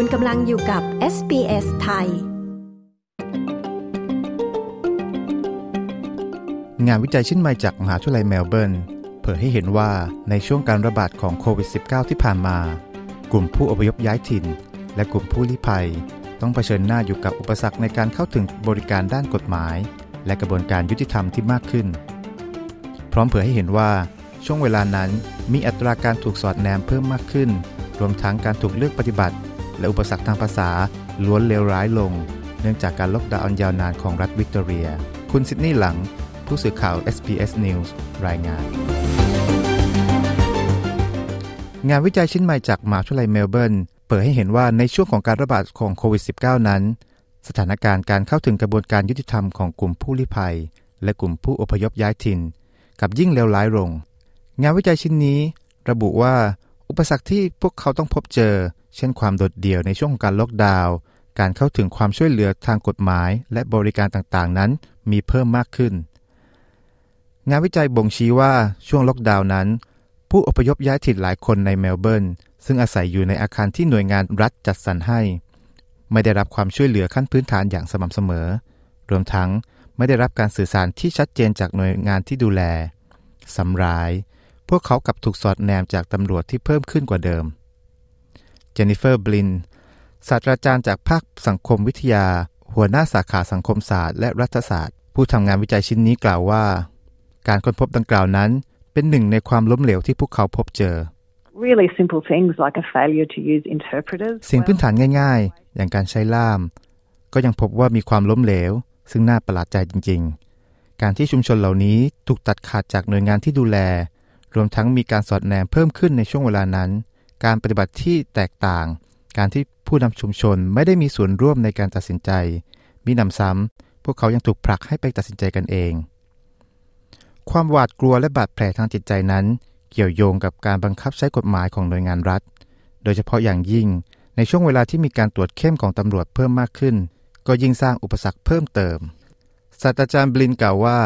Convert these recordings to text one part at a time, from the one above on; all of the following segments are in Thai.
คุณกำลังอยู่กับ SBS ไทย งานวิจัยชิ้นใหม่จากมหาวิทยาลัยเมลเบิร์นเผยให้เห็นว่าในช่วงการระบาดของโควิด -19 ที่ผ่านมา กลุ่มผู้อพยพย้ายถิ่น และกลุ่มผู้ลี้ภัย ต้องเผชิญหน้าอยู่กับอุปสรรคในการเข้าถึงบริการด้านกฎหมาย และกระบวนการยุติธรรมที่มากขึ้น พร้อมเผยให้เห็นว่าช่วงเวลานั้นมีอัตราการถูกสอดแนมเพิ่มมากขึ้น รวมทั้งการถูกเลือกปฏิบัติ และอุปสรรคทางภาษาล้วนเลวร้ายลง เนื่องจากการล็อกดาวน์ยาวนานของรัฐวิกตอเรีย คุณซิดนีย์หลัง ผู้สื่อข่าว SBS News รายงาน งานวิจัยชิ้นใหม่จากมหาวิทยาลัยเมลเบิร์นเปิดให้เห็นว่าในช่วงของการระบาดของโควิด -19 นั้น สถานการณ์การเข้าถึงกระบวนการยุติธรรมของกลุ่มผู้ลี้ภัย และกลุ่มผู้อพยพย้ายถิ่นกับยิ่งเลวร้ายลง งานวิจัยชิ้นนี้ระบุว่า อุปสรรคที่พวกเขาต้องพบเจอ เช่นความโดดเดี่ยวในช่วงของการล็อกดาวน์ การเข้าถึงความช่วยเหลือทางกฎหมาย และบริการต่างๆ นั้นมีเพิ่มมากขึ้น งานวิจัยบ่งชี้ว่าช่วงล็อกดาวน์นั้น ผู้อพยพย้ายถิ่นหลายคนในเมลเบิร์นซึ่งอาศัยอยู่ในอาคารที่หน่วยงานรัฐจัดสรรให้ ไม่ได้รับความช่วยเหลือขั้นพื้นฐานอย่างสม่ำเสมอ รวมทั้งไม่ได้รับการสื่อสารที่ชัดเจนจากหน่วยงานที่ดูแลสำร้าย พวกเขากับถูกสอดแนมจากตำรวจที่เพิ่มขึ้นกว่าเดิม จนนิเฟอร์บลินศาสตราจารย์จากภาคสังคมวิทยา หัวหน้าสาขาสังคมศาสตร์และรัฐศาสตร์ ผู้ทำงานวิจัยชิ้นนี้กล่าวว่า การค้นพบดังกล่าวนั้น เป็นหนึ่งในความล้มเหลวที่พวกเขาพบเจอ really simple things like a failure to use interpreters. สิ่งพื้นฐานง่ายๆ อย่างการใช้ล่าม ก็ยังพบว่ามีความล้มเหลว ซึ่งน่าประหลาดใจจริง ๆ การที่ชุมชนเหล่านี้ถูกตัดขาดจากหน่วยงานที่ดูแล รวมทั้งมีการสอดแนมเพิ่มขึ้นในช่วงเวลานั้น การปฏิบัติที่แตกต่าง การที่ผู้นำชุมชนไม่ได้มีส่วนร่วมในการตัดสินใจมีนำซ้ำพวกเขายังถูกผลักให้ไปตัดสินใจกันเอง ความหวาดกลัวและบาดแผลทางจิตใจนั้น เกี่ยวโยงกับการบังคับใช้กฎหมายของหน่วยงานรัฐ โดยเฉพาะอย่างยิ่ง ในช่วงเวลาที่มีการตรวจเข้มของตำรวจเพิ่มมากขึ้น ก็ยิ่งสร้างอุปสรรคเพิ่มเติมศาสตราจารย์บลินกล่าวว่า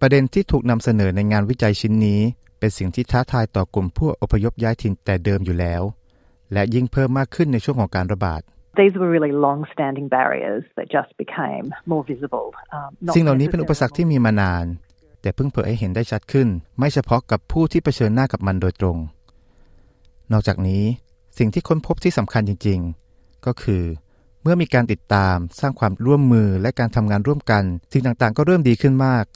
ประเด็นที่ถูกนำเสนอในงานวิจัยชิ้นนี้ เป็นสิ่งที่ท้าทายต่อกลุ่มผู้อพยพย้ายถิ่นแต่เดิมอยู่แล้ว และยิ่งเพิ่มมากขึ้นในช่วงของการระบาด These were really long-standing barriers that just became more visible. Um, not สิ่งเหล่านี้เป็นอุปสรรคที่มีมานาน แต่เพิ่งเผยให้เห็นได้ชัดขึ้น ไม่เฉพาะกับผู้ที่เผชิญหน้ากับมันโดยตรง นอกจากนี้สิ่งที่ค้นพบที่สำคัญจริง ๆ ก็คือ เมื่อมีการติดตามสร้างความร่วมมือและการทำงานร่วมกัน สิ่งต่างๆ ก็เริ่มดีขึ้นมาก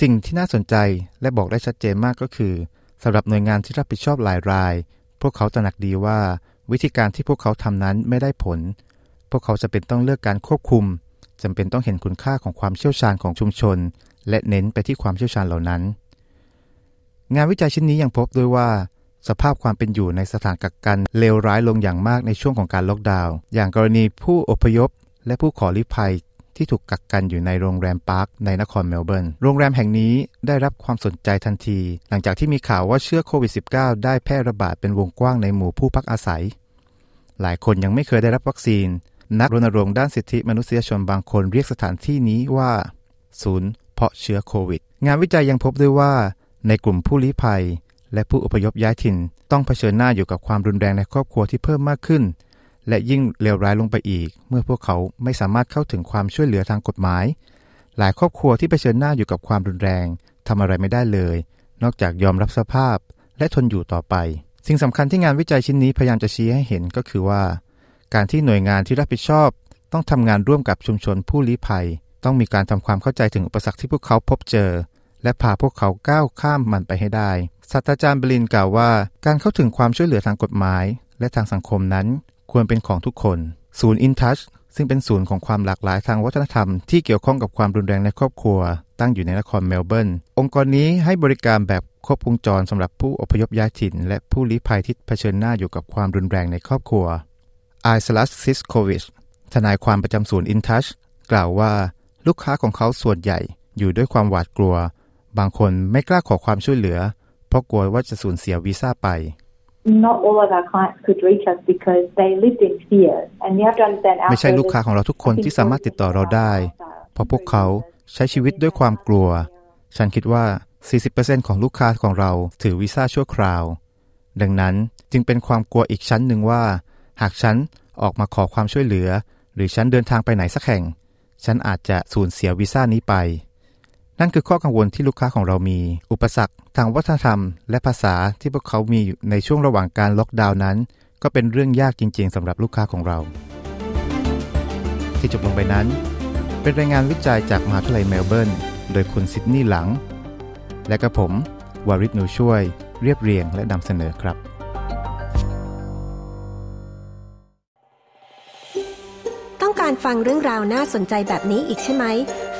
สิ่งที่น่าสนใจและบอกได้ชัดเจนมากก็คือสำหรับหน่วยงานที่รับผิดชอบหลายราย พวกเขาตระหนักดีว่า วิธีการที่พวกเขาทำนั้นไม่ได้ผล พวกเขาจำเป็นต้องเลิกการควบคุมจำเป็นต้องเห็นคุณค่าของความเชี่ยวชาญของชุมชน และเน้นไปที่ความเชี่ยวชาญเหล่านั้น งานวิจัยชิ้นนี้ยังพบด้วยว่า สภาพความเป็นอยู่ในสถานกักกันเลวร้ายลงอย่างมากในช่วงของการล็อกดาวน์อย่างกรณีผู้อพยพ และผู้ขอลี้ภัย ที่ถูกกักกันอยู่ในโรงแรมปาร์คในนครเมลเบิร์น โรงแรมแห่งนี้ได้รับความสนใจทันที หลังจากที่มีข่าวว่าเชื้อโควิด -19 ได้แพร่ระบาดเป็นวงกว้างในหมู่ผู้พักอาศัย หลายคนยังไม่เคยได้รับวัคซีน นักรณรงค์ด้านสิทธิมนุษยชนบางคนเรียกสถานที่นี้ว่า ศูนย์ เพาะเชื้อโควิด งานวิจัยยังพบด้วยว่า ในกลุ่มผู้ลี้ภัย และผู้อพยพย้ายถิ่น ต้องเผชิญหน้าอยู่กับความรุนแรงในครอบครัวที่เพิ่มมากขึ้น และยิ่งเลวร้ายลงไปอีก เมื่อพวกเขาไม่สามารถเข้าถึงความช่วยเหลือทางกฎหมาย หลายครอบครัวที่เผชิญหน้าอยู่กับความรุนแรงทำอะไรไม่ได้เลย นอกจากยอมรับสภาพและทนอยู่ต่อไป สิ่งสำคัญที่งานวิจัยชิ้นนี้พยายามจะชี้ให้เห็นก็คือว่า การที่หน่วยงานที่รับผิดชอบ ต้องทำงานร่วมกับชุมชนผู้ลี้ภัย ต้องมีการทำความเข้าใจถึงอุปสรรคที่พวกเขาพบเจอ และพาพวกเขาก้าวข้ามมันไปให้ได้ศาสตราจารย์บลินกล่าวว่า การเข้าถึงความช่วยเหลือทางกฎหมาย และทางสังคมนั้น ควรเป็นของทุกคน ศูนย์ InTouch ซึ่งเป็นศูนย์ของความหลากหลายทางวัฒนธรรมที่เกี่ยวข้องกับความรุนแรงในครอบครัว ตั้งอยู่ในนครเมลเบิร์น องค์กรนี้ให้บริการแบบครบวงจรสำหรับผู้อพยพย้ายถิ่น และผู้ลี้ภัยที่เผชิญหน้าอยู่กับความรุนแรงในครอบครัวไอซลัสซิสโควิชทนายความประจำศูนย์ InTouch กล่าวว่า ลูกค้าของเขาส่วนใหญ่อยู่ด้วยความหวาดกลัว บางคนไม่กล้าขอความช่วยเหลือ เพราะกลัวว่าจะสูญเสียวีซ่าไป not all of our clients could reach us because they lived in fear and you have to understand our ไม่ใช่ลูกค้าของเราทุกคนที่สามารถติดต่อเราได้ เพราะพวกเขาใช้ชีวิตด้วยความกลัว ฉันคิดว่า 40%ของลูกค้าของเราถือวีซ่าชั่วคราว ดังนั้นจึงเป็นความกลัวอีกชั้นหนึ่งว่า หากฉันออกมาขอความช่วยเหลือ หรือฉันเดินทางไปไหนสักแห่ง ฉันอาจจะสูญเสียวีซ่านี้ไป นั่นคือข้อกังวลที่ลูกค้าของเรามี อุปสรรค ทางวัฒนธรรม และภาษาที่พวกเขามีในช่วงระหว่างการล็อกดาวน์นั้น ก็เป็นเรื่องยากจริง ๆสำหรับลูกค้าของเรา ที่จบลงไปนั้น เป็นรายงานวิจัยจากมหาวิทยาลัยเมลเบิร์นโดยคุณซิดนีย์หลัง และกระผมวาริศหนูช่วย เรียบเรียงและนำเสนอครับ ต้องการฟังเรื่องราวน่าสนใจแบบนี้อีกใช่ไหม